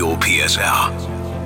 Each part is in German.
Radio PSR.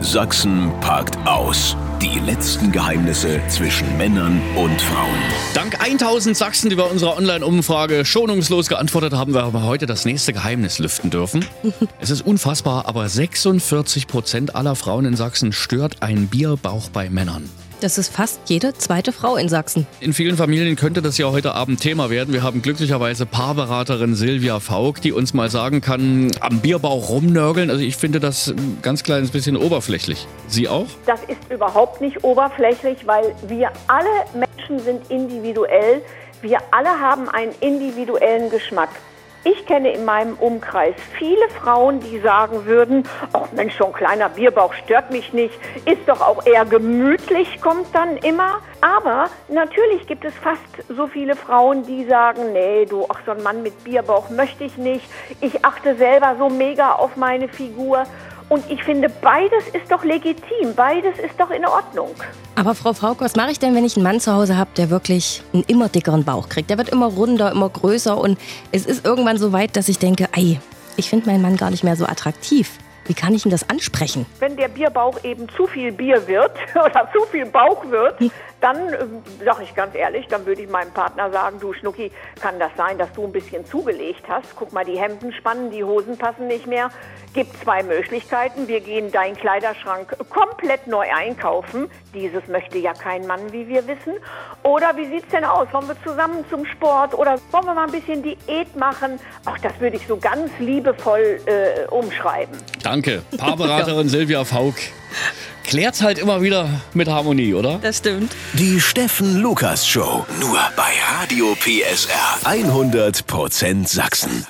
Sachsen packt aus. Die letzten Geheimnisse zwischen Männern und Frauen. Dank 1000 Sachsen, die bei unserer Online-Umfrage schonungslos geantwortet haben, wir heute das nächste Geheimnis lüften dürfen. es ist unfassbar, aber 46 Prozent aller Frauen in Sachsen stört ein Bierbauch bei Männern. Das ist fast jede zweite Frau in Sachsen. In vielen Familien könnte das ja heute Abend Thema werden. Wir haben glücklicherweise Paarberaterin Silvia Faug, die uns mal sagen kann, am Bierbauch rumnörgeln. Also ich finde das ein ganz kleines bisschen oberflächlich. Sie auch? Das ist überhaupt nicht oberflächlich, weil wir alle Menschen sind individuell. Wir alle haben einen individuellen Geschmack. Ich kenne in meinem Umkreis viele Frauen, die sagen würden, ach Mensch, so ein kleiner Bierbauch stört mich nicht, ist doch auch eher gemütlich, kommt dann immer. Aber natürlich gibt es fast so viele Frauen, die sagen, nee, du, ach so ein Mann mit Bierbauch möchte ich nicht. Ich achte selber so mega auf meine Figur. Und ich finde, beides ist doch legitim, beides ist doch in Ordnung. Aber Frau Frauk, was mache ich denn, wenn ich einen Mann zu Hause habe, der wirklich einen immer dickeren Bauch kriegt? Der wird immer runder, immer größer und es ist irgendwann so weit, dass ich denke, ei, ich finde meinen Mann gar nicht mehr so attraktiv. Wie kann ich ihn das ansprechen? Wenn der Bierbauch eben zu viel Bier wird oder zu viel Bauch wird, dann äh, sage ich ganz ehrlich, dann würde ich meinem Partner sagen, du Schnucki, kann das sein, dass du ein bisschen zugelegt hast? Guck mal, die Hemden spannen, die Hosen passen nicht mehr. Gibt zwei Möglichkeiten. Wir gehen deinen Kleiderschrank komplett neu einkaufen. Dieses möchte ja kein Mann, wie wir wissen. Oder wie sieht's denn aus? Wollen wir zusammen zum Sport oder wollen wir mal ein bisschen Diät machen? Auch das würde ich so ganz liebevoll äh, umschreiben. Danke. Paarberaterin Silvia Faug klärt's halt immer wieder mit Harmonie, oder? Das stimmt. Die Steffen Lukas Show. Nur bei Radio PSR. 100% Sachsen.